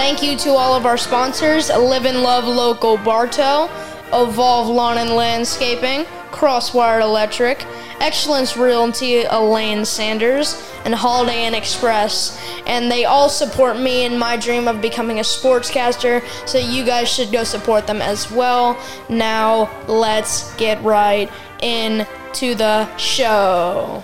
Thank you to all of our sponsors Live and Love Local Bartow, Evolve Lawn and Landscaping, Crosswire Electric, Excellence Realty Elaine Sanders, and Holiday Inn Express. And they all support me in my dream of becoming a sportscaster, so you guys should go support them as well. Now, let's get right into the show.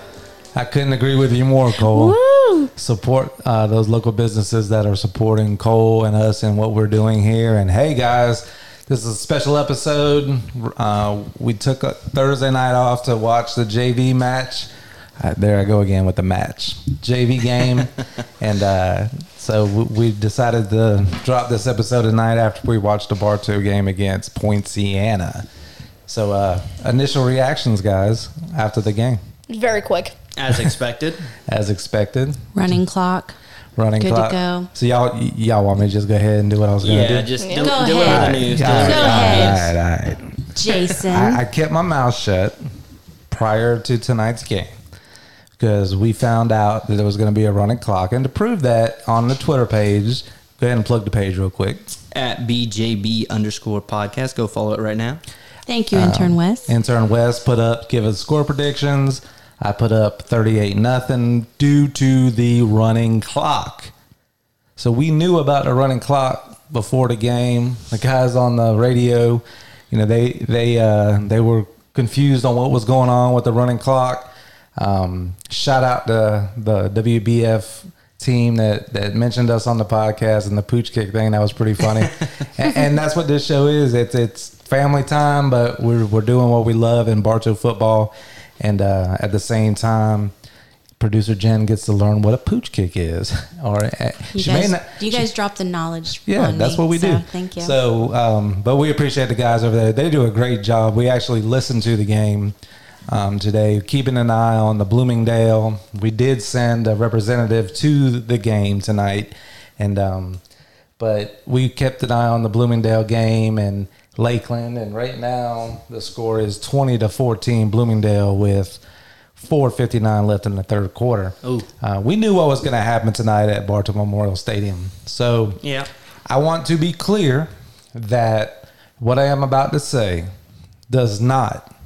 I couldn't agree with you more, Cole. Woo! Support uh, those local businesses that are supporting Cole and us and what we're doing here. And hey, guys, this is a special episode. Uh, we took a Thursday night off to watch the JV match. Uh, there I go again with the match, JV game, and uh, so we, we decided to drop this episode tonight after we watched the Bartow game against Poinciana. So, uh, initial reactions, guys, after the game, Very quick. As expected. as expected. Running clock. running clock. Good to go. So y'all, y'all want me to just go ahead and do what I was going to yeah, do? just Yeah. del- Go deliver ahead. the news. All deliver Go the ahead. all right, all right. Jason. I, I kept my mouth shut prior to tonight's game because we found out that there was going to be a running clock, and to prove that, on the Twitter page, go ahead and plug the page real quick. At BJB underscore podcast. Go follow it right now. Thank you, intern Um, Wes. Intern Wes put up give us score predictions. I put up 38 nothing due to the running clock. So we knew about the running clock before the game. The guys on the radio, you know, they they uh, they were confused on what was going on with the running clock. Um, shout out to the WBF team that that mentioned us on the podcast and the pooch kick thing. That was pretty funny, and, and that's what this show is. It's it's family time, but we're we're doing what we love in Bartow football, and uh, at the same time. Producer Jen gets to learn what a pooch kick is, or uh, You she may guys, not. you guys drop the knowledge. Yeah, that's me, what we so do. Thank you. So, um, but we appreciate the guys over there. They do a great job. We actually listened to the game um, today, keeping an eye on the Bloomingdale. We did send a representative to the game tonight, and um, but we kept an eye on the Bloomingdale game and Lakeland. And right now, the score is twenty to fourteen. Bloomingdale with. 4:59 left in the third quarter. Ooh. Uh, we knew what was going to happen tonight at Bartow Memorial Stadium. So Yeah. I want to be clear that what I am about to say does not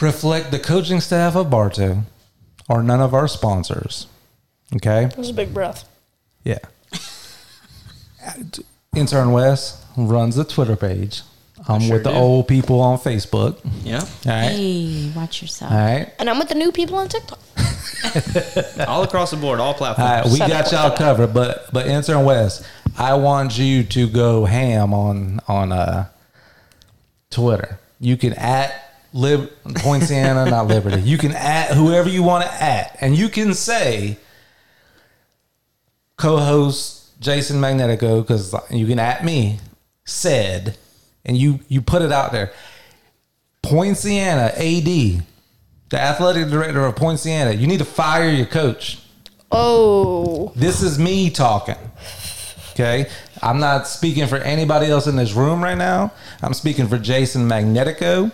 reflect the coaching staff of Bartow or none of our sponsors. Okay? That was a big breath. Yeah. Intern Wes runs the Twitter page. I'm sure with the do. old people on Facebook. Yeah. All right. hey, watch yourself. All right. And I'm with the new people on TikTok. all across the board, all All platforms. right, we got y'all covered, but but intern Wes, I want you to go ham on on uh Twitter. You can at Lib Poinciana, not Liberty. You can at whoever you want to at, and you can say co-host Jason Magnetico because you can at me said, and you you put it out there. Poinciana AD, the athletic director of Poinciana, you need to fire your coach. Oh. This is me talking. Okay. I'm not speaking for anybody else in this room right now. I'm speaking for Jason Magnetico.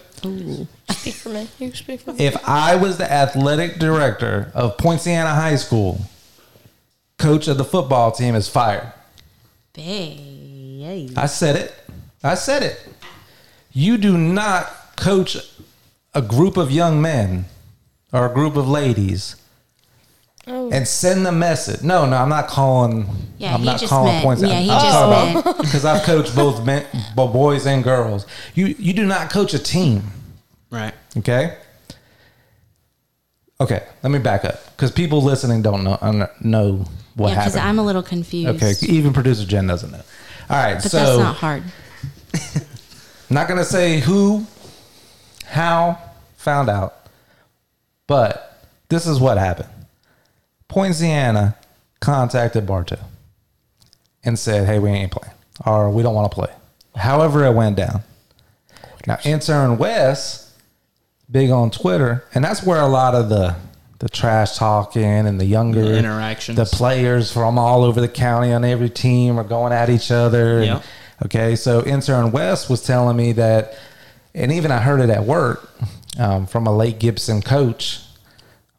Speak for me. You speak for me. If I was the athletic director of Poinciana High School, coach of the football team is fired. Hey, I said it. I said it. You do not coach a group of young men or a group of ladies Oh. and send the message. No, no, I'm not calling. Yeah, I'm he not just calling meant- points. yeah, I'm he I'm just meant- because I've coached both men, both boys and girls. You you do not coach a team. Right. Okay. Okay, let me back up because people listening don't know uh, know what yeah, because. I'm a little confused. okay, even producer Jen doesn't know. All right, but so that's not hard. not going to say who, how, found out, but this is what happened. Poinciana contacted Bartow and said, "Hey, we ain't playing, or we don't want to play." However, it went down. Now, intern Wes, big on Twitter, and that's where a lot of the the trash talking and the younger The interactions. the players from all over the county on every team are going at each other. and- Okay, so intern Wes was telling me that, and even I heard it at work um, from a Lake Gibson coach.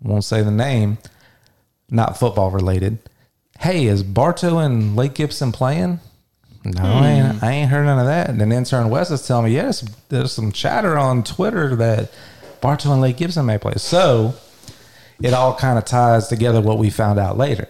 I won't say the name, not football related. hey, is Bartow and Lake Gibson playing? No, I, ain't, I ain't heard none of that. And then intern Wes is telling me, yes, there's some chatter on Twitter that Bartow and Lake Gibson may play. So it all kind of ties together what we found out later.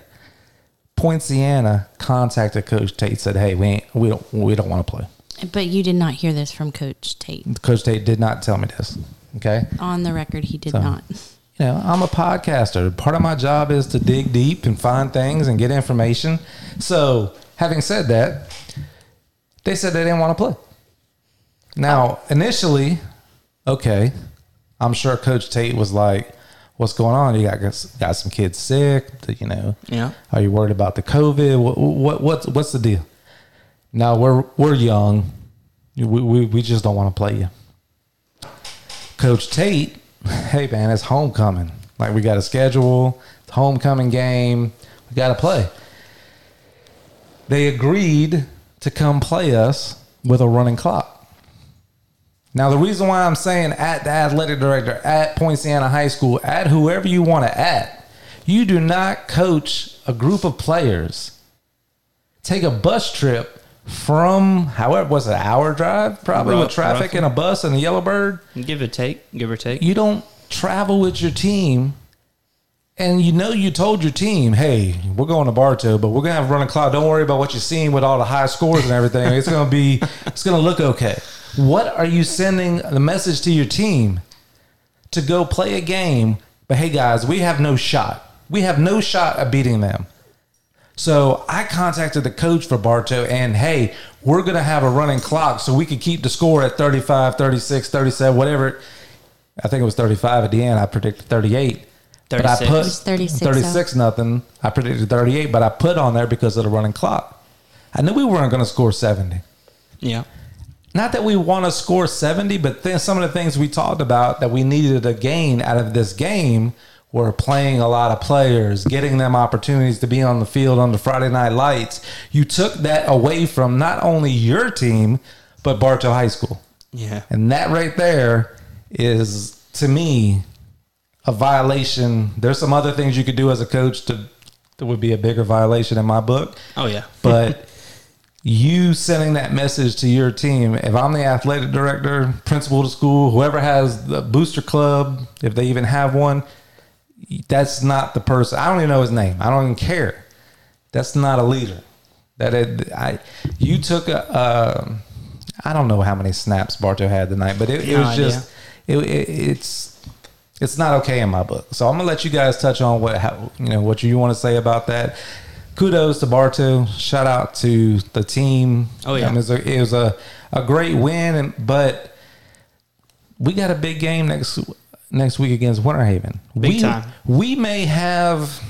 Poinciana contacted Coach Tate, said, "Hey, we ain't, we don't we don't want to play." But you did not hear this from Coach Tate. Coach Tate did not tell me this. Okay, On the record, he did So- not. you know, I'm a podcaster. Part of my job is to dig deep and find things and get information. So, having said that, they said they didn't want to play. Now, initially, okay, I'm sure Coach Tate was like, "What's going on? You got got some kids sick? You know, Yeah. are you worried about the COVID? What, what what's what's the deal?" Now we're we're young. We, we, we just don't want to play you. Coach Tate, hey man, it's homecoming. Like we got a schedule, it's homecoming game. We got to play. They agreed to come play us with a running clock. Now the reason why I'm saying at the athletic director at Poinciana High School at whoever you want to at, you do not coach a group of players. Take a bus trip from however was it an hour drive probably with traffic roughly. and a bus and a Yellowbird Give or take, give or take. you don't travel with your team and you know you told your team, hey, we're going to Bartow, but we're gonna have a running clock. Don't worry about what you're seeing with all the high scores and everything. It's gonna be it's gonna look okay. What are you sending the message to your team to go play a game? But hey guys, we have no shot. We have no shot at beating them. So I contacted the coach for Bartow and hey, we're going to have a running clock so we could keep the score at 35, 36, 37, whatever. I think it was 35 at the end. I predicted 38. But I put It's 36, 36 nothing. I predicted 38, but I put on there because of the running clock. I knew we weren't going to score 70 Yeah. Not that we want to score 70, but then some of the things we talked about that we needed to gain out of this game were playing a lot of players, getting them opportunities to be on the field on the Friday night lights. You took that away from not only your team, but Bartow High School. Yeah. And that right there is, to me, a violation. There's some other things you could do as a coach to that would be a bigger violation in my book Oh yeah. but you sending that message to your team if i'm the athletic director principal the school whoever has the booster club if they even have one that's not the person. I don't even know his name. I don't even care. That's not a leader. That it, i you took a i don't know how many snaps bartow had tonight but it, it was just it, it, it's it's not okay in my book. So I'm gonna let you guys touch on what how, you know what you want to say about that. Kudos to Bartow. Shout out to the team. Oh, yeah. Um, it was a, it was a, a great win, and, but we got a big game next next week against Winter Haven. Big we, time. We may have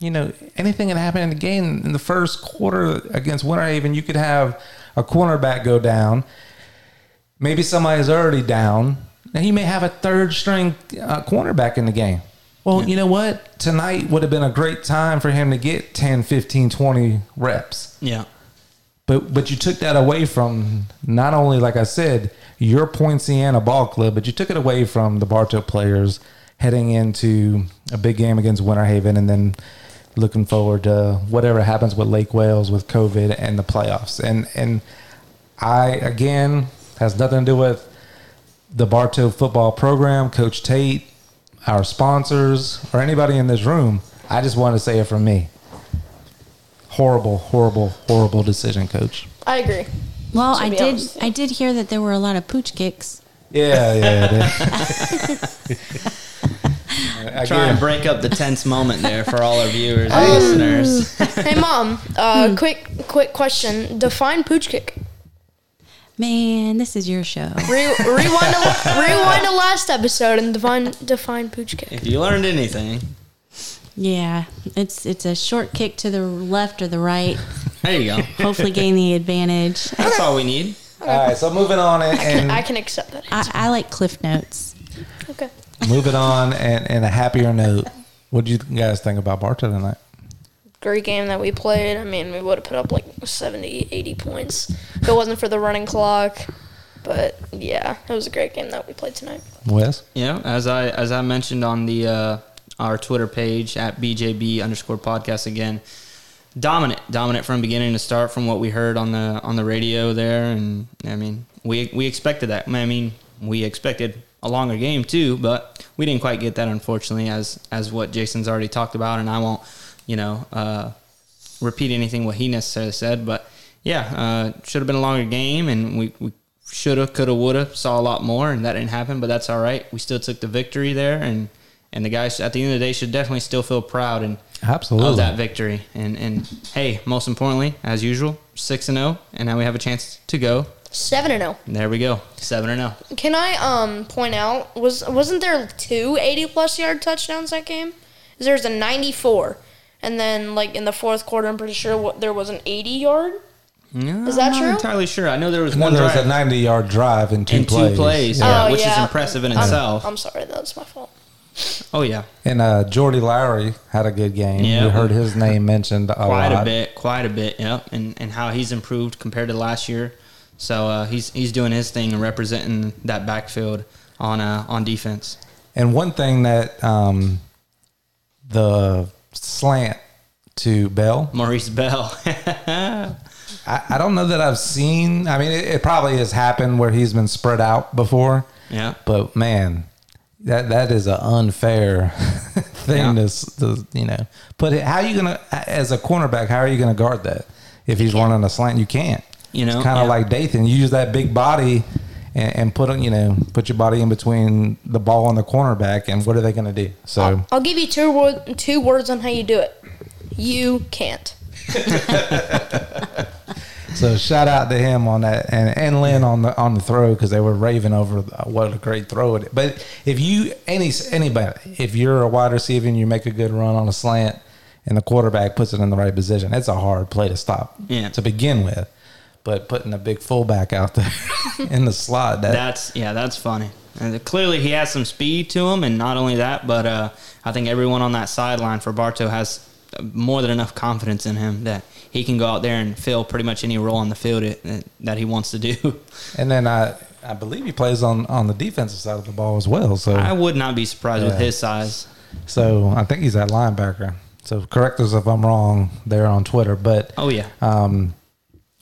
you know anything that happened in the game in the first quarter against Winter Haven. You could have a cornerback go down maybe somebody's already down and he may have a third string uh, cornerback in the game well you know what? Tonight would have been a great time for him to get 10 15 20 reps. Yeah. but but you took that away from not only like i said your poinciana ball club but you took it away from the bartow players heading into a big game against winter haven and then looking forward to whatever happens with lake wales with covid and the playoffs. And and i again has nothing to do with the bartow football program. Coach tate our sponsors or anybody in this room i just want to say it from me horrible horrible horrible decision coach I agree. Well, I did. honest. I did hear that there were a lot of pooch kicks. Yeah, yeah. it is. Try and break up the tense moment there for all our viewers Um, and listeners. hey, mom. Uh, quick, quick question. Define pooch kick. Man, this is your show. Re- rewind, to, rewind to last episode and define define pooch kick. If you learned anything, Yeah, it's it's a short kick to the left or the right. there you go. Hopefully, gain the advantage. That's all we need. all right. So moving on and, and I can accept that. I, I like cliff notes. Okay. moving on and, and a happier note. What do you guys think about Bartow tonight? Great game that we played. I mean, we would have put up like 70, 80 points if it wasn't for the running clock. But yeah, it was a great game that we played tonight. Wes? Yeah, as I as I mentioned on the uh, our Twitter page at BJB underscore podcast again, dominant, dominant from beginning to start. From what we heard on the on the radio there, and I mean, we we expected that. I mean, we expected a longer game too, but we didn't quite get that unfortunately, as as what Jason's already talked about, and I won't, you know, uh, repeat anything what he necessarily said, but yeah, uh, should have been a longer game, and we. we Shoulda, coulda, woulda, saw a lot more, and that didn't happen. But that's all right. We still took the victory there, and and the guys at the end of the day should definitely still feel proud and Absolutely. of that victory. And and hey, most importantly, as usual, six and zero, and now we have a chance to go. Seven and zero. There we go, seven and oh. zero. Can I um point out was wasn't there two 80 plus yard touchdowns that game? There's a 94, and then like in the fourth quarter, I'm pretty sure what, there was an 80 yard. Yeah, Is that I'm not true? entirely sure. I know there was No, one there was drive a 90 yard drive in two in plays. two plays, Yeah. yeah, Oh, which yeah. is impressive in I'm- itself. I'm sorry, that was my fault. oh yeah, And uh, Jordy Lowry had a good game. Yeah. We heard his name mentioned a quite lot. a bit, quite a bit. Yep, and and how he's improved compared to last year. So uh, he's he's doing his thing and representing that backfield on uh, on defense. And one thing that um, the slant to Bell, Maurice Bell. I, I don't know that I've seen. I mean, it, it probably has happened where he's been spread out before. yeah. But man, that that is an unfair thing Yeah. to, to you know put it. How are you gonna as a cornerback? How are you gonna guard that if he's running a slant? You can't. You know, it's kind of yeah. like Dathan. You use that big body and, and put it, you know put your body in between the ball and the cornerback, and what are they gonna do? So I'll give you two word, two words on how you do it. You can't. so shout out to him on that and and Lynn on the on the throw because they were raving over what a great throw it. But if you any anybody if you're a wide receiver and you make a good run on a slant and the quarterback puts it in the right position, it's a hard play to stop Yeah. to begin with. But putting a big fullback out there in the slot that That's yeah, that's funny. And clearly, he has some speed to him, and not only that, but uh, I think everyone on that sideline for Bartow has more than enough confidence in him that he can go out there and fill pretty much any role on the field it, that he wants to do. and then I I believe he plays on on the defensive side of the ball as well. So I would not be surprised with his size. so I think he's that linebacker. So correct us if I'm wrong there on Twitter, but Oh yeah, Um,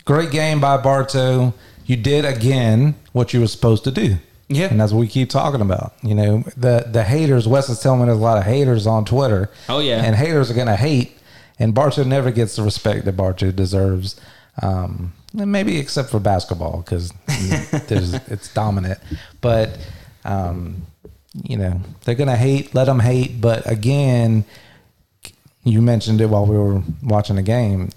great game by Bartow. You did again what you were supposed to do. Yeah. And that's what we keep talking about. You know, the the haters, Wes is telling me there's a lot of haters on Twitter. Oh, yeah. And haters are gonna hate. And Bartow never gets the respect that Bartow deserves. Um, maybe except for basketball because it's dominant. But um, you know, they're gonna hate, let them hate. But again, you mentioned it while we were watching the game.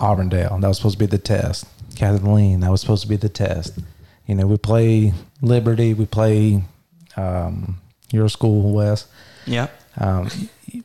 Auburndale. That was supposed to be the test. Kathleen. That was supposed to be the test. You know, we play Liberty. We play um, your school, West. yeah, Um,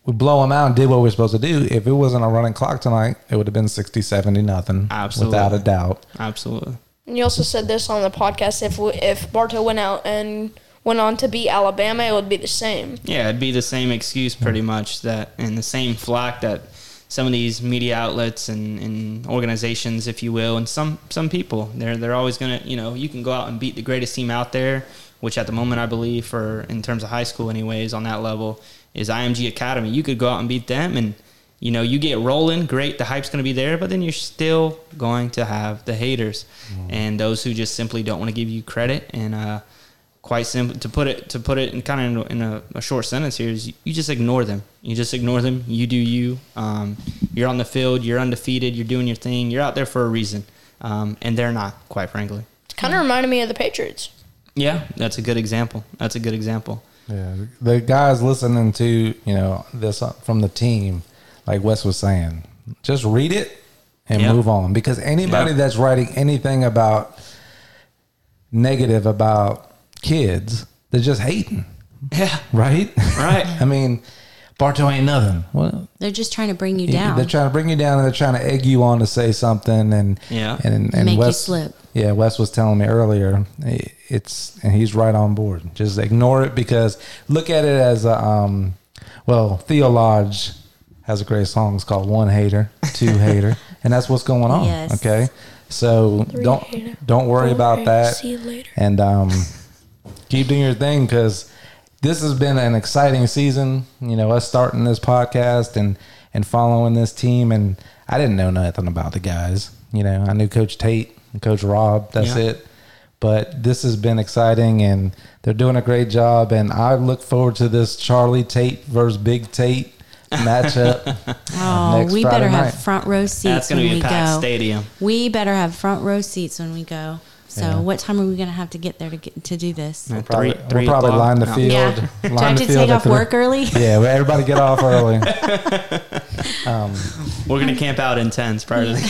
we blow them out and did what we were supposed to do. If it wasn't a running clock tonight, it would have been 60, 70, nothing. Absolutely. Without a doubt. absolutely. And you also said this on the podcast. If we, if Bartow went out and went on to beat Alabama, it would be the same. Yeah, it'd be the same excuse pretty much that, and the same flack that some of these media outlets and, and organizations, if you will, and some some people, they're they're always gonna, you know, you can go out and beat the greatest team out there, which at the moment I believe, for in terms of high school, anyways, on that level, is IMG Academy. You could go out and beat them, and you know, you get rolling, great, the hype's gonna be there, but then you're still going to have the haters and those who just simply don't want to give you credit and. uh quite simple to put it to put it in kind of in, a, in a, a short sentence here is you, you just ignore them. You just ignore them. You do you. Um, you're on the field. You're undefeated. You're doing your thing. You're out there for a reason. Um, and they're not quite frankly. It kind of reminded me of the Patriots. yeah that's a good example. That's a good example. Yeah, the guys listening to you know this uh, from the team, like Wes was saying, just read it and Yeah. move on. Because anybody Yeah. that's writing anything about negative about kids, they're just hating, yeah right? Right. I mean, Bartow ain't nothing. Well, They're just trying to bring you down. they're trying to bring you down and they're trying to egg you on to say something and Yeah. and and Make you Wes, slip. Yeah, Wes was telling me earlier. It's and he's right on board. Just ignore it because look at it as a um, well. Theo Lodge has a great song. It's called "One Hater, Two Hater," and that's what's going on. Yes. Okay, so Three don't hater, don't worry four about hater, that, see you later. and um, keep doing your thing because this has been an exciting season. You know, us starting this podcast and and following this team. And I didn't know nothing about the guys. You know, I knew Coach Tate and Coach Rob. That's Yeah. it. But this has been exciting, and they're doing a great job. And I look forward to this Charlie Tate versus Big Tate matchup. Oh, next we Friday better night. have front row seats That's going when to be we a packed go. stadium. We better have front row seats when we go. So, Yeah. what time are we going to have to get there to get to do this? Yeah. Probably, Three- three we'll probably line the field. Yeah. line Do I have to take off work early? Yeah, well, everybody get off early. Um, We're going to camp out in tents probably.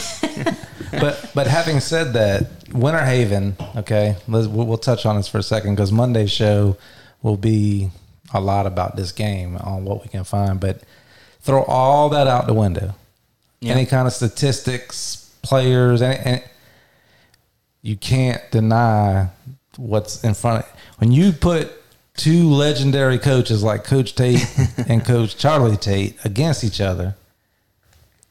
but but having said that, Winter Haven. Okay, let's, we'll, we'll touch on this for a second because Monday's show will be a lot about this game on what we can find. But throw all that out the window. Yeah. Any kind of statistics, players, any, any, you can't deny what's in front of when you put two legendary coaches like Coach Tate and Coach Charlie Tate against each other.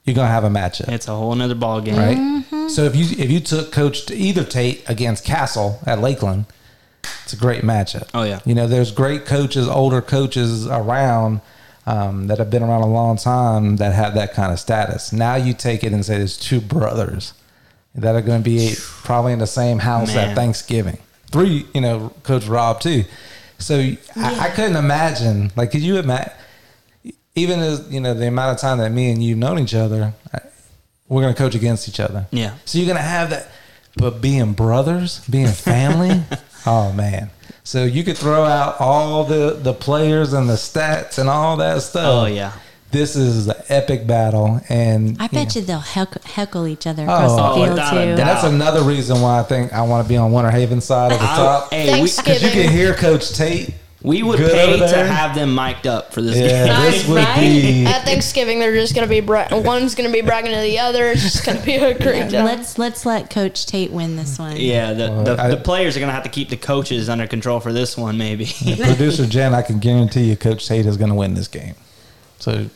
You're gonna have a matchup It's a whole nother ball game. right? Mm-hmm. So if you if you took Coach either Tate against Castle at Lakeland, it's a great matchup. Oh, yeah. you know there's great coaches, older coaches around um, that have been around a long time that have that kind of status. Now you take it and say there's two brothers that are going to be probably in the same house Man. at Thanksgiving. Three, you know, Coach Rob too. So I, I couldn't imagine. Like, could you imagine? Even as you know the amount of time that me and you've known each other, we're going to coach against each other. Yeah. So you're going to have that, but being brothers, being family, oh man. So you could throw out all the the players and the stats and all that stuff. Oh, yeah. This is an epic battle, and I you bet know, you they'll heck- heckle each other across Oh. the field without too. That's another reason why I think I want to be on Winter Haven side of the I- top. hey. Because you can hear Coach Tate. we would Good pay to have them mic'd up for this Yeah, game. this would Right? be. At Thanksgiving, they're just gonna be bra- one's gonna be bragging to the other. It's just gonna be a great time. Let's let's let Coach Tate win this one. Yeah, the, Well, the, I- the players are going to have to keep the coaches under control for this one, maybe. Producer Jen, I can guarantee you, Coach Tate is going to win this game. So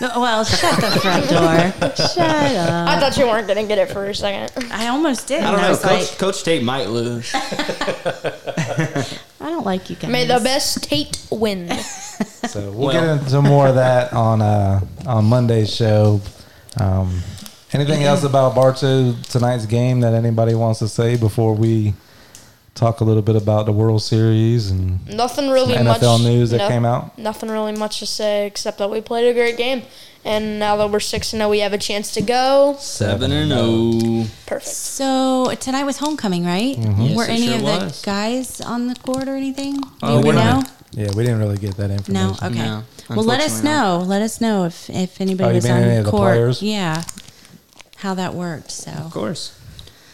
No, Well, shut the front door. shut up. I thought you weren't gonna get it for a second. I almost did. I don't and know. was Coach, like, Coach Tate might lose. I don't like you guys. May the best Tate win. So we'll, Well- get into more of that on uh, on Monday's show. Um, anything else about Bartow tonight's game that anybody wants to say before we talk a little bit about the World Series and Nothing really NFL much. news that no- came out? Nothing really much to say except that we played a great game, and now that we're six and zero, we have a chance to go. Seven and oh. oh. Perfect. So tonight was homecoming, right? Mm-hmm. Yes, Were it any sure of the guys on the court or anything? Uh, Do Oh, we we're know? Yeah, we didn't really get that information. No. Okay. No, well, let us unfortunately not. know. Let us know if if Oh, anybody you was on any of the court. Yeah. How that worked. So. Of course.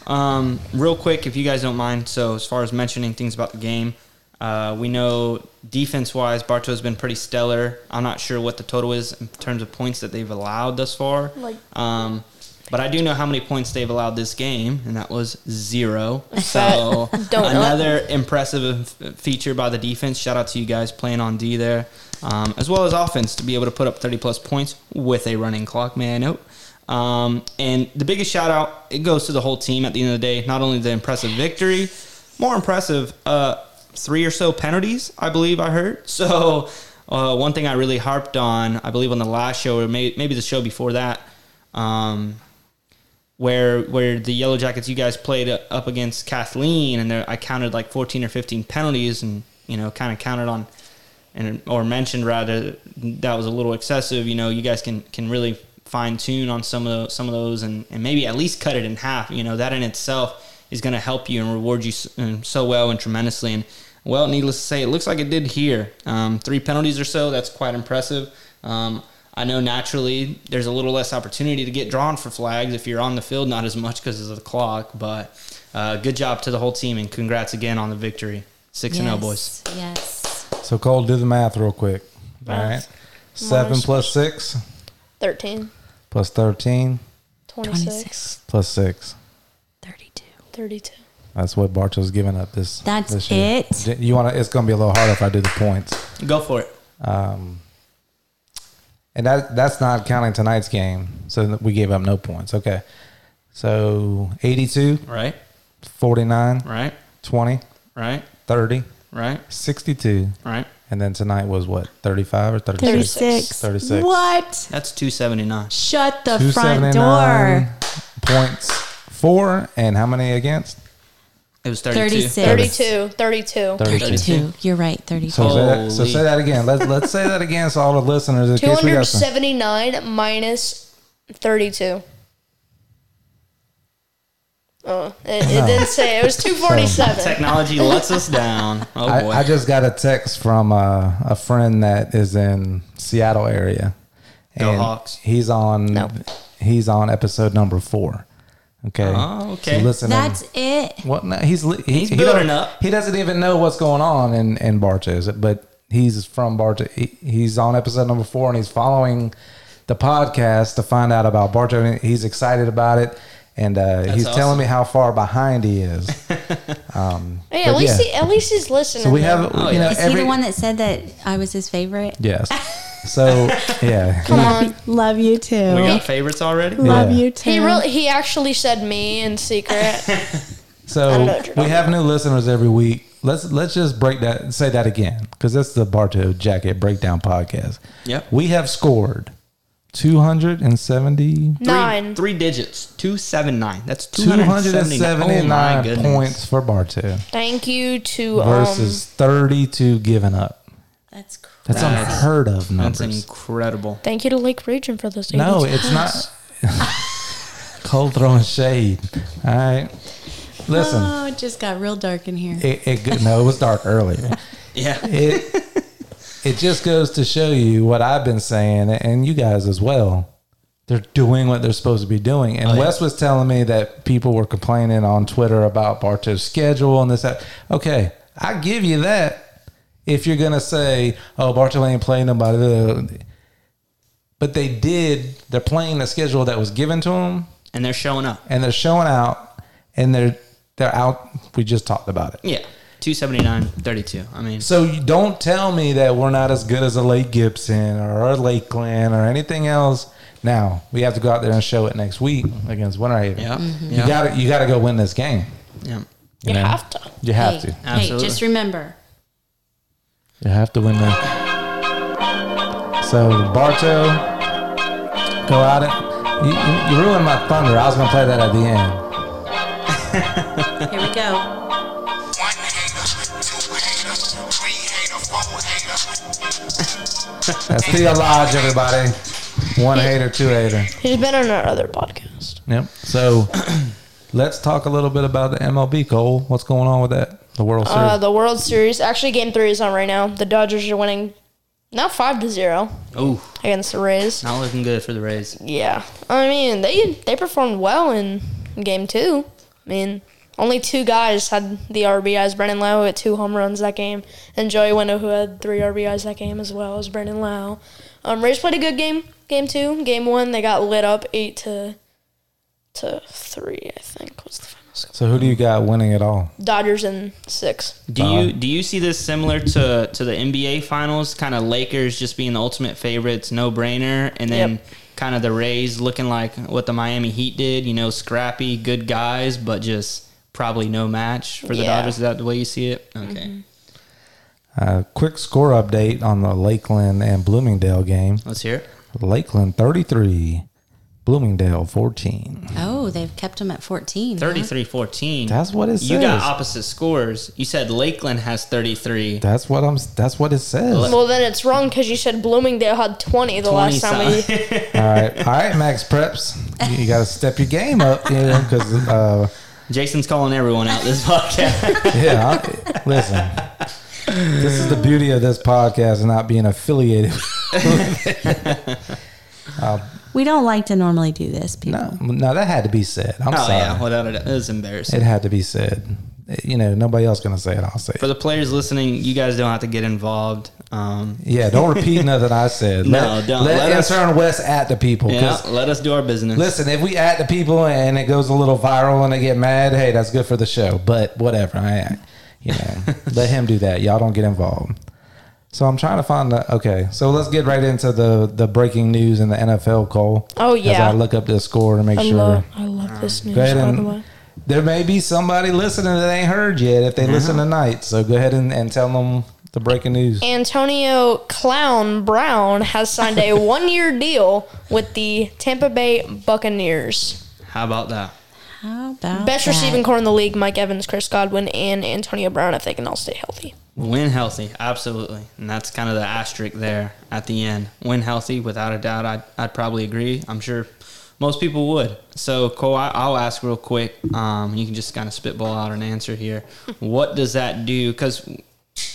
Um, real quick, if you guys don't mind. So, as far as mentioning things about the game, uh, we know defense wise, Bartow's been pretty stellar. I'm not sure what the total is in terms of points that they've allowed thus far. Like- Um, but I do know how many points they've allowed this game, and that was zero. So, another impressive feature by the defense. Shout out to you guys playing on D there, um, as well as offense to be able to put up 30 plus points with a running clock. May I note? Um, and the biggest shout out it goes to the whole team at the end of the day. Not only the impressive victory, more impressive, uh, three or so penalties. I believe I heard. So uh, one thing I really harped on, I believe on the last show or may, maybe the show before that, um, where where the Yellow Jackets you guys played up against Kathleen, and there, I counted like 14 or 15 penalties, and you know kind of counted on and or mentioned rather that was a little excessive. You know, you guys can can really fine tune on some of those, some of those, and, and maybe at least cut it in half. You know, that in itself is going to help you and reward you so, um, so well and tremendously. And well, needless to say, it looks like it did here. Um, three penalties or so. That's quite impressive. Um, I know naturally there's a little less opportunity to get drawn for flags if you're on the field, not as much because of the clock. But uh, good job to the whole team and congrats again on the victory. Six and zero, boys. Yes. So Cole, do the math real quick. All right, seven Minus- plus six 13, plus thirteen 26, 26. plus six. 32. 32. That's what Bartow's giving up this. That's this year. it? You want to? It's going to be a little harder if I do the points. Go for it. Um, and that that's not counting tonight's game. So we gave up no points. Okay. So 82, Right, 49, right, 20, right, 30, right, 62, right. And then tonight was what, 35 or 36? 36. 36. What? That's two seventy nine. Shut the front door. points four. and how many against? It was thirty two. 36. 32. 32. 32. Two. You're right. 32. So, say that, so say that again. Let's let's say that again so all the listeners in case we got some. 279 minus 32. Oh, it, it No. didn't say. It was 247. Technology lets us down. Oh boy. I, I just got a text from uh, a friend that is in Seattle area, Go and Hawks. he's on No. he's on episode number four. Okay, Oh, okay. So listen, That's it. what? No, he's he, He's he building up. He doesn't even know what's going on in in Bartos, but he's from Bartos. He, he's on episode number four, and he's following the podcast to find out about Bartos. He's excited about it. And uh, he's telling me how far behind he is. Um, Hey, at least yeah. he, at least he's listening. So we have, Oh, you know. Is every he the one that said that I was his favorite? yes. So yeah, Come on. Love you too. we got favorites already. Love Yeah. you too. He really he actually said me in secret. so don't know what you're we talking have new listeners every week. Let's let's just break that, say that again, because that's the Bartow Jacket Breakdown podcast. Yep. We have scored two hundred and seventy. Three, Nine. three digits. Two seven nine. That's two hundred 279 Oh points for Bartow Thank you to versus 32 given up. That's crazy. That's That's- unheard of That's numbers. incredible. um. Thank you to Lake Region for this. No, it's not. Cold throwing shade. All right. Listen, Oh, it just got real dark in here. it, it no, it was dark earlier. Yeah. It it just goes to show you what I've been saying, and you guys as well. They're doing what they're supposed to be doing. And Oh, yeah. Wes was telling me that people were complaining on Twitter about Bartow's schedule and this. That. Okay, I give you that. If you're gonna say, "Oh, Bartow ain't playing nobody," but they did. They're playing the schedule that was given to them, And they're showing up. and they're showing out, and they're they're out. We just talked about it. Yeah. 279, 32. I mean, So you don't tell me that we're not as good as a Lake Gibson or a Lakeland or anything else. Now we have to go out there and show it next week against Winter Haven. yeah. Mm-hmm. You Yeah. got to you got to go win this game. yeah. You know? have to. You have hey, to. hey, just remember. You have to win that. So Bartow, go out it. You, you, you ruined my thunder. I was gonna play that at the end. Here we go. That's Theo Lodge, everybody. One hater, two hater. He's been on our other podcast. Yep. So let's talk a little bit about the MLB, Cole. What's going on with that? The World Series. Uh, the World Series. Actually, Game Three is on right now. The Dodgers are winning now five to zero Oh, against the Rays. not looking good for the Rays. Yeah, I mean they they performed well in Game Two. I mean, only two guys had the RBIs. Brandon Lowe had two home runs that game, and Joey Wendle who had three RBIs that game as well as Brandon Lowe. Um, Rays played a good game. Game two, game one, they got lit up eight to to three. I think was the final score. so who do you got winning it all? Dodgers in six. Do you do you see this similar to to the NBA Finals? Kind of Lakers just being the ultimate favorites, no brainer, and then Yep. kind of the Rays looking like what the Miami Heat did. You know, scrappy, good guys, but just probably no match for the Yeah. Dodgers. Is that the way you see it? Okay, Uh, quick score update on the Lakeland and Bloomingdale game. let's hear it. Lakeland 33, Bloomingdale 14. Oh, they've kept them at 14. huh? 33-14. That's what it says. You got opposite scores. You said Lakeland has 33. That's what I'm. That's what it says. Well, then it's wrong because you said Bloomingdale had twenty the 20 last time we. something. right, all right, MaxPreps. You, you got to step your game up, you know, because uh, Jason's calling everyone out this podcast. yeah. I, listen, this is the beauty of this podcast and not being affiliated. With uh, We don't like to normally do this, people. No, no, that had to be said. I'm oh sorry. yeah, without a doubt. It was embarrassing. It had to be said. You know, nobody else gonna say it. I'll say it. For the players listening, you guys don't have to get involved. Um, Yeah, don't repeat nothing I said. No, let, don't. Let, Let us- turn Wes at the people. yeah, 'cause let us do our business. Listen, if we at the people and it goes a little viral and they get mad, hey, that's good for the show. But whatever, I, you know, let him do that. Y'all don't get involved. So I'm trying to find the okay. So let's get right into the the breaking news in the NFL, Cole. Oh, As yeah. I look up the score to make I sure. love, I love this news. Go ahead By the and way. There may be somebody listening that ain't heard yet if they mm-hmm. listen tonight. So go ahead and, and tell them the breaking news? Antonio Clown Brown has signed a one-year deal with the Tampa Bay Buccaneers. How about that? How about Best that? receiving corps in the league: Mike Evans, Chris Godwin, and Antonio Brown. If they can all stay healthy. Win healthy, absolutely, and that's kind of the asterisk there at the end. Win healthy, without a doubt, I'd, I'd probably agree. I'm sure most people would. So, Cole, I, I'll ask real quick. Um, you can just kind of spitball out an answer here. what does that do? Because,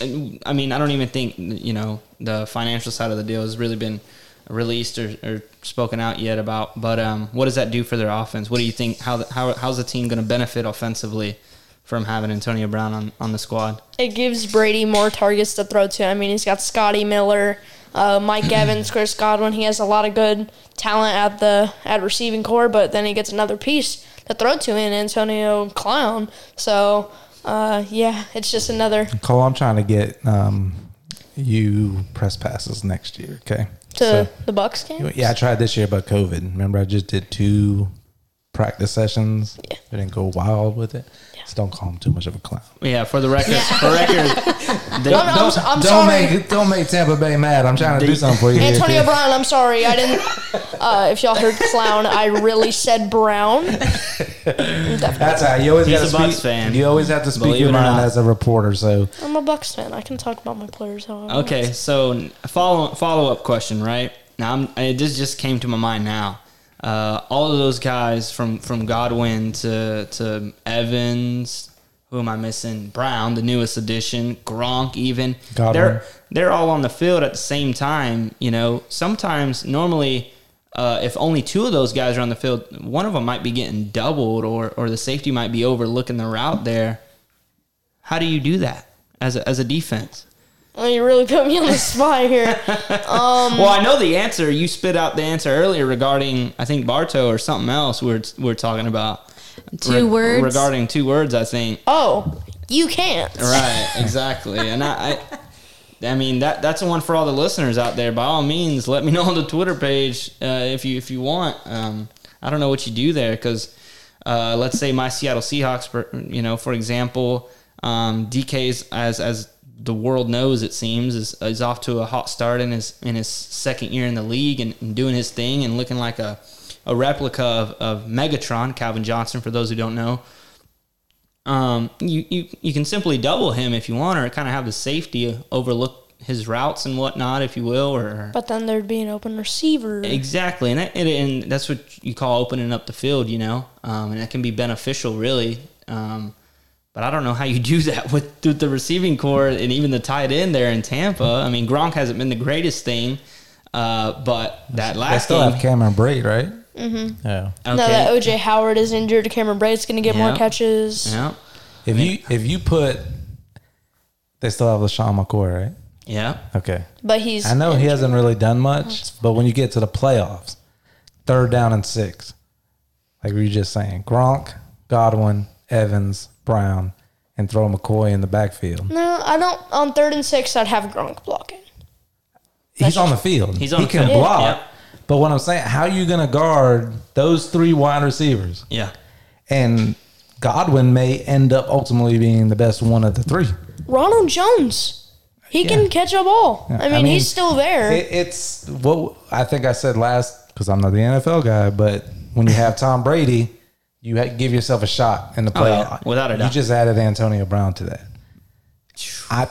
I mean, I don't even think you know the financial side of the deal has really been released or, or spoken out yet about. But um, what does that do for their offense? What do you think? How how how's the team going to benefit offensively from having Antonio Brown on, on the squad? It gives Brady more targets to throw to. I mean, he's got Scotty Miller, uh, Mike Evans, Chris Godwin. He has a lot of good talent at the at receiving corps, but then he gets another piece to throw to in Antonio Clown. So, uh, yeah, it's just another Cole, I'm trying to get um, you press passes next year. Okay. to So- the Bucs game. yeah, I tried this year, but COVID. Remember, I just did two practice sessions. Yeah. I didn't go wild with it. So don't call him too much of a clown. Yeah, for the record, for record, the- No, no, I'm, I'm don't sorry. make don't make Tampa Bay mad. I'm trying to do something for you. here, Antonio kid. Brown, I'm sorry. I didn't. Uh, if y'all heard clown, I really said Brown. That's how you always He's got to a speak. Bucs fan. You always have to speak Believe your it or mind not. as a reporter. So I'm a Bucs fan. I can talk about my players. How I want. okay, so follow follow up question, right? Now, I'm, it just just came to my mind now. Uh, all of those guys from from Godwin to to Evans, who am I missing? Brown, the newest addition, Gronk, even Godwin. they're they're all on the field at the same time. You know, sometimes normally. Uh, if only two of those guys are on the field, one of them might be getting doubled, or, or the safety might be overlooking the route there. How do you do that as a, as a defense? Oh, you really put me on the spot here. Well, I know the answer. You spit out the answer earlier regarding, I think Bartow or something else. We are we are talking about Two words. regarding two words. I think Oh, you can't. right, exactly. And I, I, I mean that that's the one for all the listeners out there. By all means, let me know on the Twitter page uh, if you if you want. Um, I don't know what you do there because uh, let's say my Seattle Seahawks, for, you know, for example, um, DK's as as the world knows, it seems, is, is off to a hot start in his in his second year in the league and, and doing his thing and looking like a a replica of, of Megatron, Calvin Johnson, for those who don't know um, you, you you can simply double him if you want, or kind of have the safety overlook his routes and whatnot, if you will, or But then there'd be an open receiver. exactly, and that, and, and that's what you call opening up the field, you know, um, and that can be beneficial, really. Um, but I don't know how you do that with, with the receiving corps and even the tight end there in Tampa. I mean, Gronk hasn't been the greatest thing, uh, but that last they last still game, have Cameron Brate, right? Mm-hmm. Yeah. okay, Now that OJ Howard is injured, Cameron Brate's going to get Yeah. more catches. yeah, If you if you put, they still have LeSean McCoy, right? yeah, Okay. But he's. I know he hasn't really done much, but when you get to the playoffs, third down and six, like we were just saying, Gronk, Godwin, Evans, Brown, and throw McCoy in the backfield. No, I don't. On third and six, I'd have Gronk blocking. He's on the field. He's on he the can field. block. Yeah. But what I'm saying, how are you going to guard those three wide receivers? yeah. And Godwin may end up ultimately being the best one of the three. Ronald Jones. He Yeah. can catch a ball. Yeah, I, mean, he's still there. It, it's what I think I said last because I'm not the NFL guy, but when you have Tom Brady, you give yourself a shot in the Oh, yeah, playoff. without a doubt. You just added Antonio Brown to that. I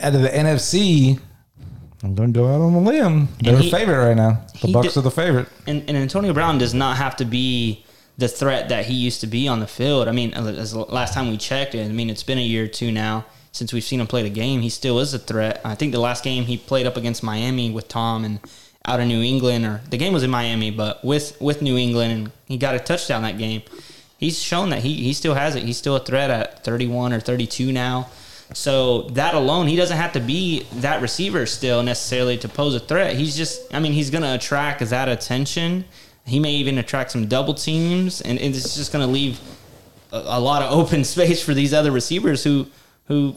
out of the NFC, I'm going to go out on a limb. They're he- the favorite right now. The Bucs are the favorite. and, and Antonio Brown does not have to be the threat that he used to be on the field. I mean, as last time we checked, I mean, it's been a year or two now since we've seen him play the game. He still is a threat. I think the last game he played up against Miami with Tom and out of New England, or the game was in Miami, but with with New England, and he got a touchdown that game. He's shown that he he still has it. He's still a threat at 31 or 32 now. So that alone, he doesn't have to be that receiver still necessarily to pose a threat. He's just, I mean, he's going to attract that attention. He may even attract some double teams, and it's just going to leave a, a lot of open space for these other receivers who, who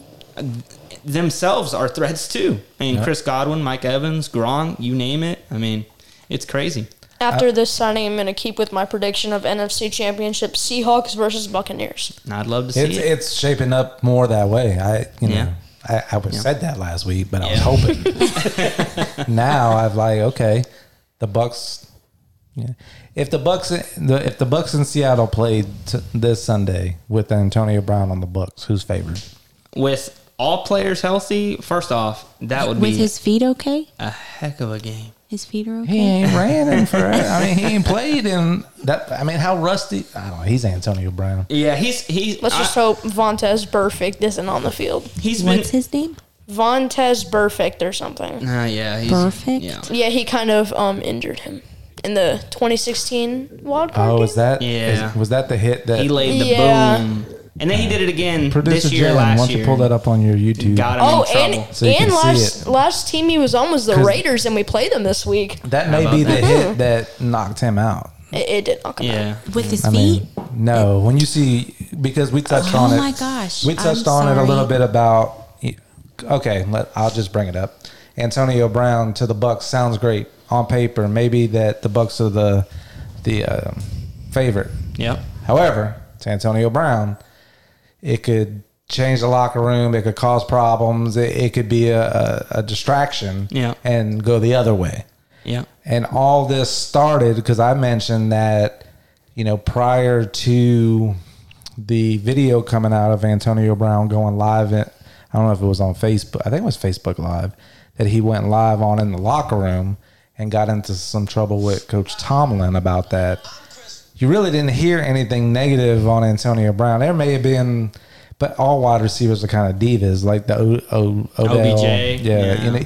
themselves are threats too. I mean, Chris Godwin, Mike Evans, Gronk, you name it. I mean, it's crazy. After this signing, I'm going to keep with my prediction of NFC Championship Seahawks versus Buccaneers. I'd love to see It's it. it's shaping up more that way. I you know Yeah. I, I was said that last week, but I was Yeah. hoping. now I've like okay, the Bucs. Yeah. If the Bucs, the if the Bucs in Seattle played t- this Sunday with Antonio Brown on the Bucs, who's favored? With all players healthy, first off, that would With be his feet okay? a heck of a game. His feet are okay. He ain't ran in for. I mean, he ain't played in that. I mean, how rusty? I don't know. He's Antonio Brown. Yeah, he's he's Let's just hope Vontaze Burfict isn't on the field. he's been What's his name? Vontaze Burfict or something. uh, yeah, he's Perfect? Yeah. Yeah, he kind of um injured him in the 2016 wild card. Oh, game. was that? Yeah. is- was that the hit that He laid the Yeah. boom. And then he did it again producer this year Jen? Why last don't you year. pull that up on your YouTube? Got him Oh, in trouble. and, So you can and see last it. last team he was on was the Raiders, and we played them this week. That may about be the that? hit that knocked him out. It, it did not come out. yeah. With his I feet? mean, no. When you see, because we touched Oh on it. Oh my gosh, we touched I'm on it a little sorry. bit about. Okay, let, I'll just bring it up. Antonio Brown to the Bucs sounds great on paper. Maybe that the Bucs are the the um, favorite. Yep. However, to Antonio Brown, it could change the locker room. It could cause problems. It, it could be a, a, a distraction. Yeah. and go the other way. Yeah. And all this started because I mentioned that, you know, prior to the video coming out of Antonio Brown going live, at, I don't know if it was on Facebook, I think it was Facebook Live, that he went live on in the locker room and got into some trouble with Coach Tomlin about that. You really didn't hear anything negative on Antonio Brown. There may have been, but all wide receivers are kind of divas, like the o, o, Odell. OBJ, Yeah, yeah. You know,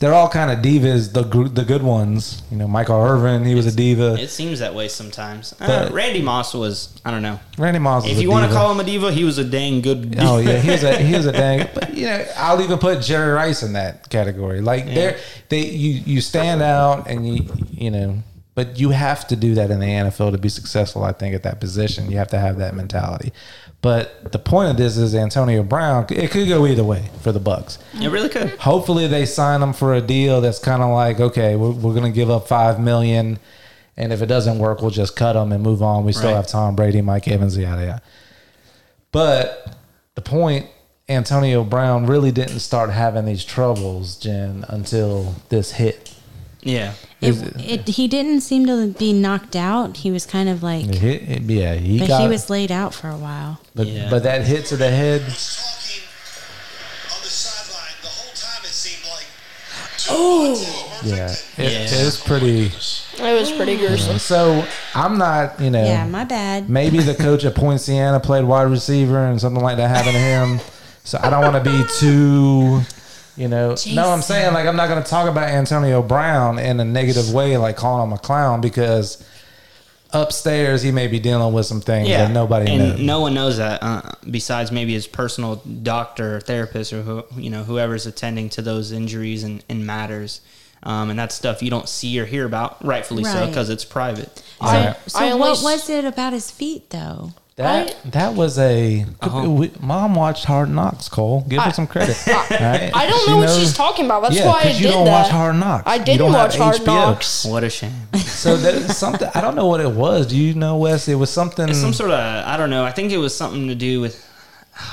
they're all kind of divas. The the good ones, you know, Michael Irvin, he was a diva. It seems that way sometimes. Uh, Randy Moss was, I don't know. Randy Moss. was If you want to call him a diva, he was a dang good. Oh yeah, he was a he was a dang. But you know, I'll even put Jerry Rice in that category. Like they're they you you stand out and you you know, but you have to do that in the NFL to be successful. I think at that position, you have to have that mentality. But the point of this is Antonio Brown. It could go either way for the Bucs. It really could. Hopefully, they sign him for a deal that's kind of like, okay, we're, we're going to give up five million, and if it doesn't work, we'll just cut him and move on. We still Right. have Tom Brady, Mike Evans, yada yada. But the point, Antonio Brown really didn't start having these troubles, Jen, until this hit. Yeah. It, Is it, he didn't seem to be knocked out. He was kind of like, It hit, it- yeah, he but got. he was laid out for a while. but, Yeah. but that hit to the head. talking on the sideline the whole time. It seemed like. Oh. Yeah, it, Yeah. it was pretty. It was pretty gruesome. So I'm not, you know. Yeah, my bad. Maybe the coach at Poinciana played wide receiver and something like that happened to him. So I don't want to be too, you know. No, I'm saying like I'm not going to talk about Antonio Brown in a negative way, like calling him a clown, because upstairs he may be dealing with some things that nobody and knows. no one knows that uh, besides maybe his personal doctor, or therapist, or who you know whoever's attending to those injuries and, and matters. Um, and that's stuff you don't see or hear about, rightfully so, because it's private. I- So I only what was it about his feet though? That that was a. Uh-huh. we- Mom watched Hard Knocks. Cole, give her some credit. Right? I don't She know what knows- she's talking about. That's yeah, why I 'cause did you don't that. watch Hard Knocks. I didn't don't have watch Hard HBO. Knocks. What a shame. So there's something I don't know what it was. Do you know, Wes? It was something. It's some sort of I don't know. I think it was something to do with.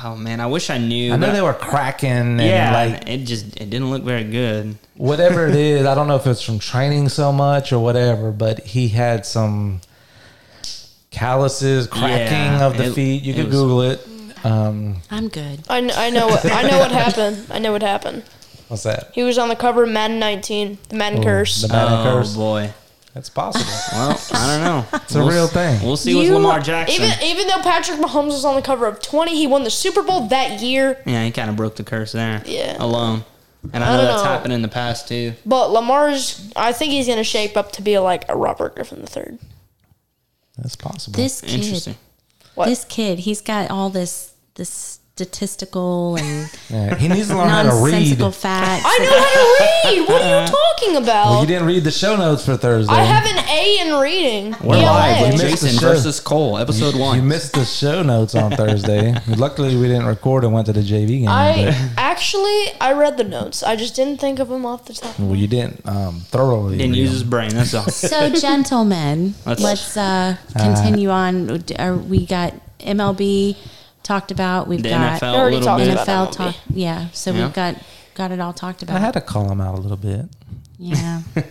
Oh man, I wish I knew. I know they were cracking and yeah, like it just it didn't look very good. whatever it is. I don't know if it's from training so much or whatever, but he had some calluses, cracking Yeah, of the it- feet. You it could was- Google it. Um, I'm good. I, kn- I know what I know what happened. I know what happened. what's that? He was on the cover of Madden 19, the Madden curse. the Madden oh curse. boy. That's possible. Well, I don't know. It's a real thing. We'll see with You- Lamar Jackson. Even even though Patrick Mahomes was on the cover of 20, he won the Super Bowl that year. yeah, he kind of broke the curse there. Yeah. Alone. And I I know don't that's know. happened in the past too. But Lamar's, I think he's going to shape up to be like a Robert Griffin III. That's possible. This kid, Interesting. What? this kid, he's got all this this statistical and Yeah, he needs to learn how to read. facts. I know how to read. What are you talking about? Well, you didn't read the show notes for Thursday. I have an A in reading. We're ELA. live with You missed the Jason versus Cole, episode You one. You missed the show notes on Thursday. Luckily, we didn't record and went to the JV game. I actually I read the notes. I just didn't think of them off the top. well, you didn't um, thoroughly. Didn't read use them. his brain. That's all. So, gentlemen, Let's- let's uh, continue on. Are we got MLB talked about. We've The got NFL already talked bit. about NFL movie. talk. Yeah, so Yeah. we've got got it all talked about. I had to call him out a little bit. yeah, Love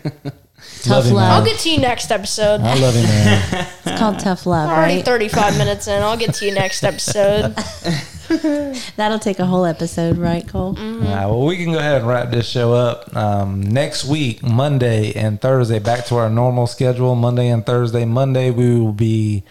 tough you, man. I'll get to you next episode. I love him, man. It's called tough love, Already right? 35 minutes in. I'll get to you next episode. That'll take a whole episode, right, Cole? All right, well, we can go ahead and wrap this show up. Um, next week, Monday and Thursday, back to our normal schedule. Monday and Thursday. Monday, we will be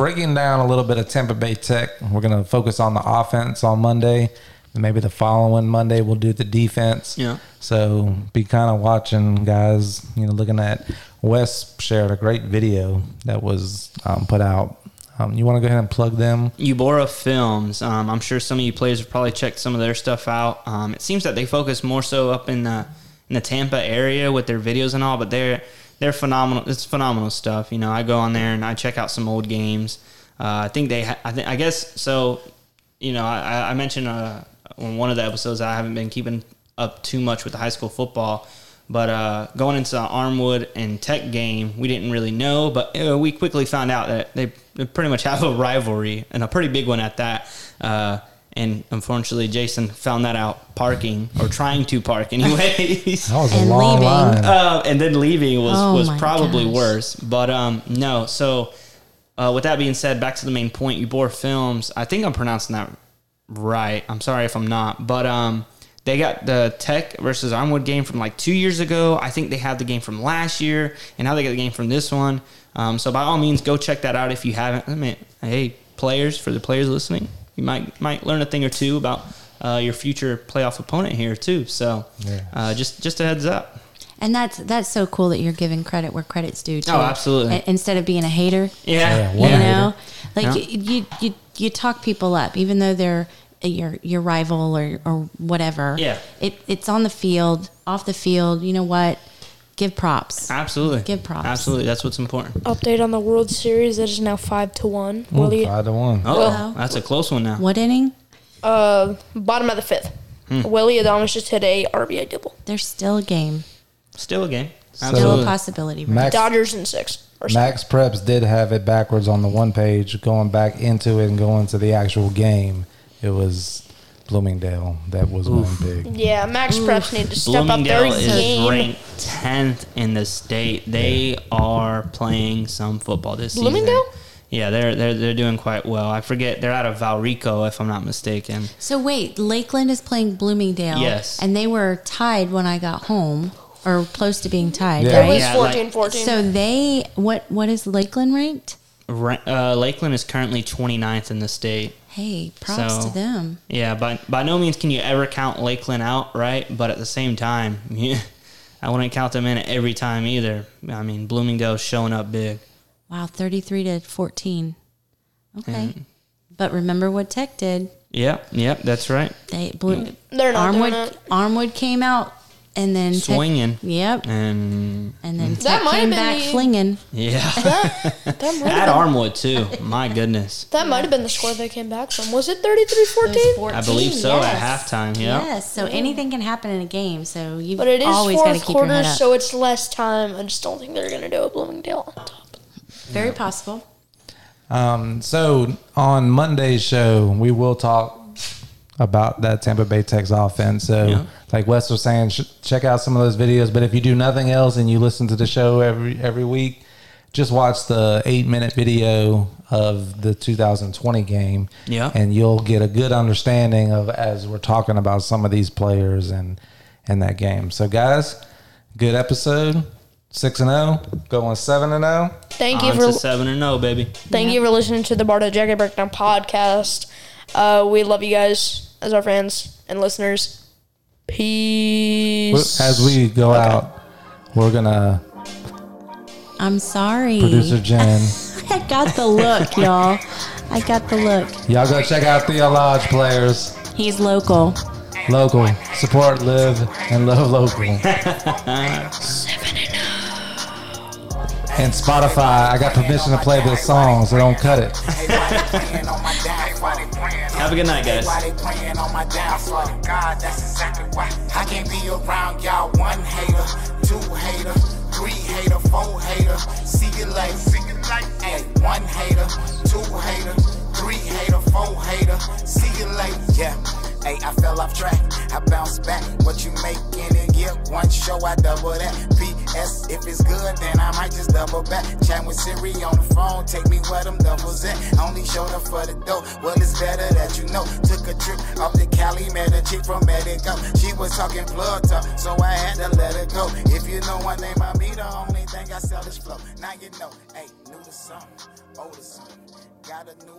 breaking down a little bit of Tampa Bay Tech. We're going to focus on the offense on Monday. Maybe the following Monday, we'll do the defense. Yeah. So be kind of watching, guys. You know, looking at Wes shared a great video that was um, put out. Um, you want to go ahead and plug them? Eubora Films. Um, I'm sure some of you players have probably checked some of their stuff out. Um, it seems that they focus more so up in the in the Tampa area with their videos and all, but they're they're phenomenal. It's phenomenal stuff. You know, I go on there and I check out some old games. Uh, I think they. Ha- I think. I guess so. You know, I, I mentioned uh, on one of the episodes I haven't been keeping up too much with the high school football. But uh, going into the Armwood and Tech game, we didn't really know, but uh, we quickly found out that they, pretty much have a rivalry and a pretty big one at that. Uh, and unfortunately, Jason found that out parking or trying to park, anyways. That was a And long leaving. line. Uh, and then leaving was, Oh was probably gosh. worse. But um, no, so uh, with that being said, back to the main point, You bore Films. I think I'm pronouncing that right. I'm sorry if I'm not, but um, they got the Tech versus Armwood game from like two years ago. I think they have the game from last year, and now they got the game from this one. Um, so by all means, go check that out if you haven't. I mean, hey, players for the players listening, you might might learn a thing or two about uh, your future playoff opponent here too. So Yeah. uh, just just a heads up. And that's that's so cool that you're giving credit where credit's due. Too. Oh, absolutely. I- Instead of being a hater, Yeah, Yeah, you one hater. know, like Yeah. you, you you you talk people up, even though they're your your rival or or whatever. Yeah. it it's on the field, off the field. You know what? Give props. Absolutely. Give props. Absolutely. That's what's important. Update on the World Series. It is now 5 to 1. Ooh, Willie, five to one. Oh, Well- that's a close one now. What inning? uh, bottom of the fifth. Hmm. Willy Adames just hit a RBI double. There's still a game, Still a game. still a possibility. Right? Max Dodgers in six. MaxPreps did have it backwards on the one page, going back into it and going to the actual game. It was Bloomingdale that was one big. Yeah, MaxPreps need to step up their game. Bloomingdale is ranked 10th in the state. They are playing some football this season. Bloomingdale? Yeah, they're they're they're doing quite well. I forget they're out of Valrico if I'm not mistaken. So wait, Lakeland is playing Bloomingdale. Yes. and they were tied when I got home, or close to being tied, Yeah. It was Yeah, 14 like- 14. So they what what is Lakeland ranked? Uh, Lakeland is currently 29th in the state. Hey, props So- to them. Yeah, by by no means can you ever count Lakeland out, right? But at the same time, yeah, I wouldn't count them in every time either. I mean, Bloomingdale's showing up big. Wow, thirty three to fourteen. Okay, but remember what Tech did? Yep, yep, that's right. They blew. They're not doing Armwood. it. Armwood came out, and then Tech- Swinging. Yep, And and then That Tech might have came been back the- flinging. yeah, That might at have been, Armwood too. My goodness, that might have been the score they came back from. Was it 33 14? I believe so at halftime. Yeah, Yes, so anything can happen in a game. So you've But it is always got to fourth keep your head quarter, up. so it's less time. I just don't think they're going to do a Bloomingdale on top. Very possible. Um, so on Monday's show, we will talk about that Tampa Bay Tech's offense. So, Yeah. like Wes was saying, sh- check out some of those videos. But if you do nothing else and you listen to the show every every week, just watch the eight minute video of the 2020 game. Yeah. and you'll get a good understanding of as we're talking about some of these players and and that game. So, guys, good episode. Six and zero, going seven and oh. zero. Thank you on for to seven and zero, baby. thank you for listening to the Bartow Jacket Breakdown podcast. Uh, we love you guys as our fans and listeners. Peace. As we go out, we're gonna I'm sorry. producer Jen. I got the look, y'all. I got the look. Y'all go check out Theo Lodge players. He's local. Local. Support, live, and love local. And Spotify, I got permission to play this song, so don't cut it. Have a good night, guys. Why they praying on my? God, that's exactly why. I can't be around y'all. One hater, two hater, three hater, four hater. See you later. See you later. One hater, two hater, three hater, four hater. Hey, I fell off track, I bounce back. What you making in year one show, I double that. PS, if it's good, then I might just double back. Chat with Siri on the phone, take me where them doubles at. Only showed up for the dough, well, it's better that you know. Took a trip off the Cali, met a chick from Medico. She was talking plug talk, so I had to let her go. If you know my name, I meet the Only thing I sell is flow. Now you know, hey, new to something, old to something, Got a new